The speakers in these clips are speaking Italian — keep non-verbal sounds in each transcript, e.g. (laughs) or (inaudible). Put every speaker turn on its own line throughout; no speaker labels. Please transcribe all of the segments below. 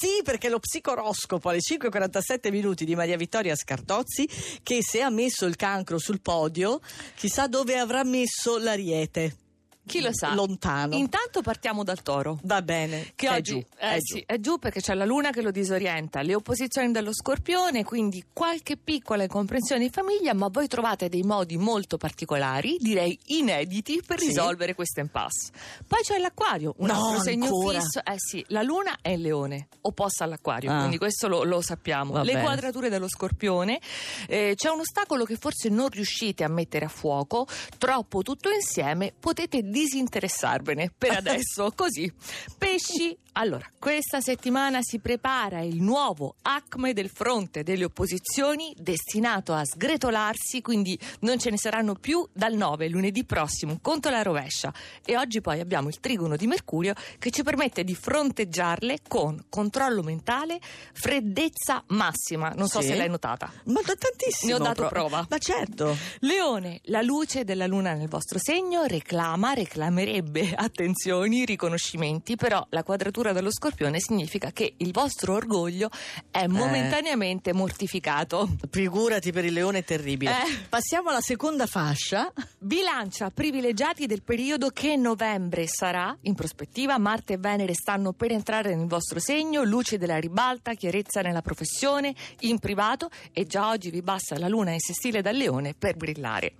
sì, perché lo psicoroscopo alle 5.47 minuti di Maria Vittoria Scardozzi, che se ha messo il cancro sul podio, chissà dove avrà messo l'ariete.
Chi lo sa?
Lontano.
Intanto partiamo dal toro.
Va bene.
Che
è
oggi
giù.
eh,
è
sì,
giù.
è giù perché c'è la luna che lo disorienta, le opposizioni dello scorpione, quindi qualche piccola incomprensione in famiglia, ma voi trovate dei modi molto particolari, direi inediti, per
Sì.
risolvere questo impasse. Poi c'è l'acquario, un
No,
altro segno
ancora?
fisso. Eh sì, la luna è il leone, opposta all'acquario,
Ah.
quindi questo lo, lo sappiamo.
Va
le
bene.
quadrature dello scorpione, eh, c'è un ostacolo che forse non riuscite a mettere a fuoco, troppo tutto insieme, potete disinteressarvene per adesso, così. Pesci, allora, questa settimana si prepara il nuovo acme del fronte delle opposizioni destinato a sgretolarsi, quindi non ce ne saranno più dal 9 lunedì prossimo, conto la rovescia. E oggi poi abbiamo il trigono di Mercurio che ci permette di fronteggiarle con controllo mentale, freddezza massima. Non so
Sì.
se l'hai notata.
Ma da tantissimo.
Ne ho dato
pro-
prova.
Ma certo.
Leone, la luce della luna nel vostro segno reclama, reclamerebbe (laughs) attenzioni, riconoscimenti, però la quadratura dello scorpione significa che il vostro orgoglio è momentaneamente mortificato.
Figurati per il leone è terribile.
Eh.
Passiamo alla seconda fascia.
Bilancia privilegiati del periodo che novembre sarà. In prospettiva, Marte e Venere stanno per entrare nel vostro segno, luce della ribalta, chiarezza nella professione, in privato e già oggi vi basta la luna in sestile dal leone per brillare.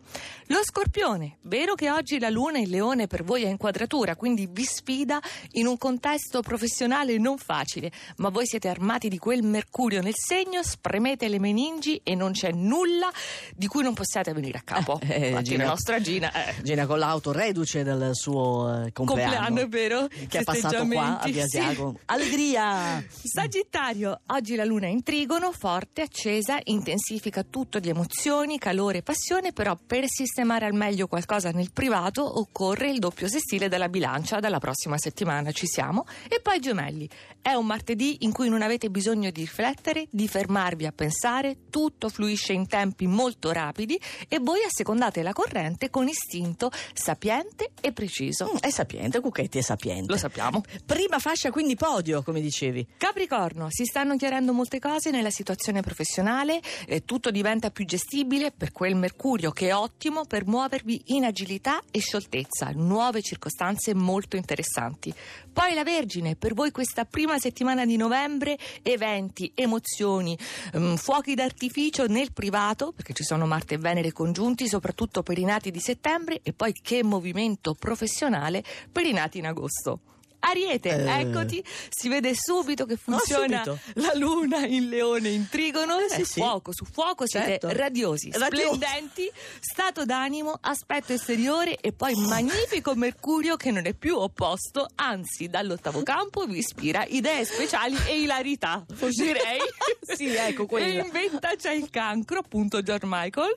Lo scorpione, vero che oggi la luna in leone per voi è in quadratura, quindi vi sfida in un contesto professionale non facile, ma voi siete armati di quel mercurio nel segno, spremete le meningi e non c'è nulla di cui non possiate venire a capo.
Eh, eh,
Infatti
Gina-
la nostra Gina eh,
Gina con l'auto reduce dal suo eh, compleanno.
compleanno, è vero?
Che è passato qua a Via
Sì.
Asiago. Allegria!
Sagittario, oggi la luna è in trigono, forte, accesa, intensifica tutto di emozioni, calore e passione, però per sistemare al meglio qualcosa nel privato occorre il doppio sestile della bilancia, dalla prossima settimana ci siamo. E poi gemelli, è un martedì in cui non avete bisogno di riflettere, di fermarvi a pensare, tutto fluisce in tempi molto rapidi e voi assecondate la corrente con istinto sapiente e preciso.
Mm, È sapiente, Cucchetti è sapiente.
Lo sappiamo.
Prima fascia quindi podio, come dicevi.
Capricorno, si stanno chiarendo molte cose nella situazione professionale, eh, tutto diventa più gestibile per quel Mercurio che è ottimo per muovervi in agilità e scioltezza, nuove circostanze molto interessanti. Poi la Vergine, per voi questa prima settimana di novembre, eventi, emozioni, mm, fuochi d'artificio nel privato, perché ci sono Marte e Venere congiunti, soprattutto per i nati di settembre, e poi che movimento professionale per i nati in agosto. Ariete,
Eh.
eccoti, si vede subito che funziona
subito.
la luna in leone in trigono,
Eh,
è
sì.
fuoco su fuoco, siete
Certo.
radiosi,
Radio-
splendenti, stato d'animo, aspetto esteriore e poi magnifico Mercurio che non è più opposto, anzi dall'ottavo campo vi ispira idee speciali e ilarità, direi. (laughs) (laughs) (laughs)
Sì, ecco quella.
E in vetta c'è il cancro, appunto George Michael,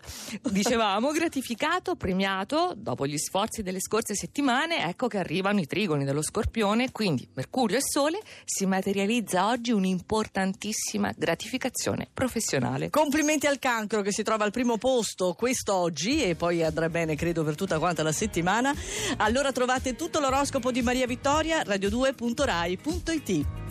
dicevamo gratificato, premiato, dopo gli sforzi delle scorse settimane, ecco che arrivano i trigoni dello scorpione, quindi Mercurio e Sole, si materializza oggi un'importantissima gratificazione professionale.
Complimenti al cancro che si trova al primo posto quest'oggi e poi andrà bene credo per tutta quanta la settimana. Allora trovate tutto l'oroscopo di Maria Vittoria radio2.rai.it.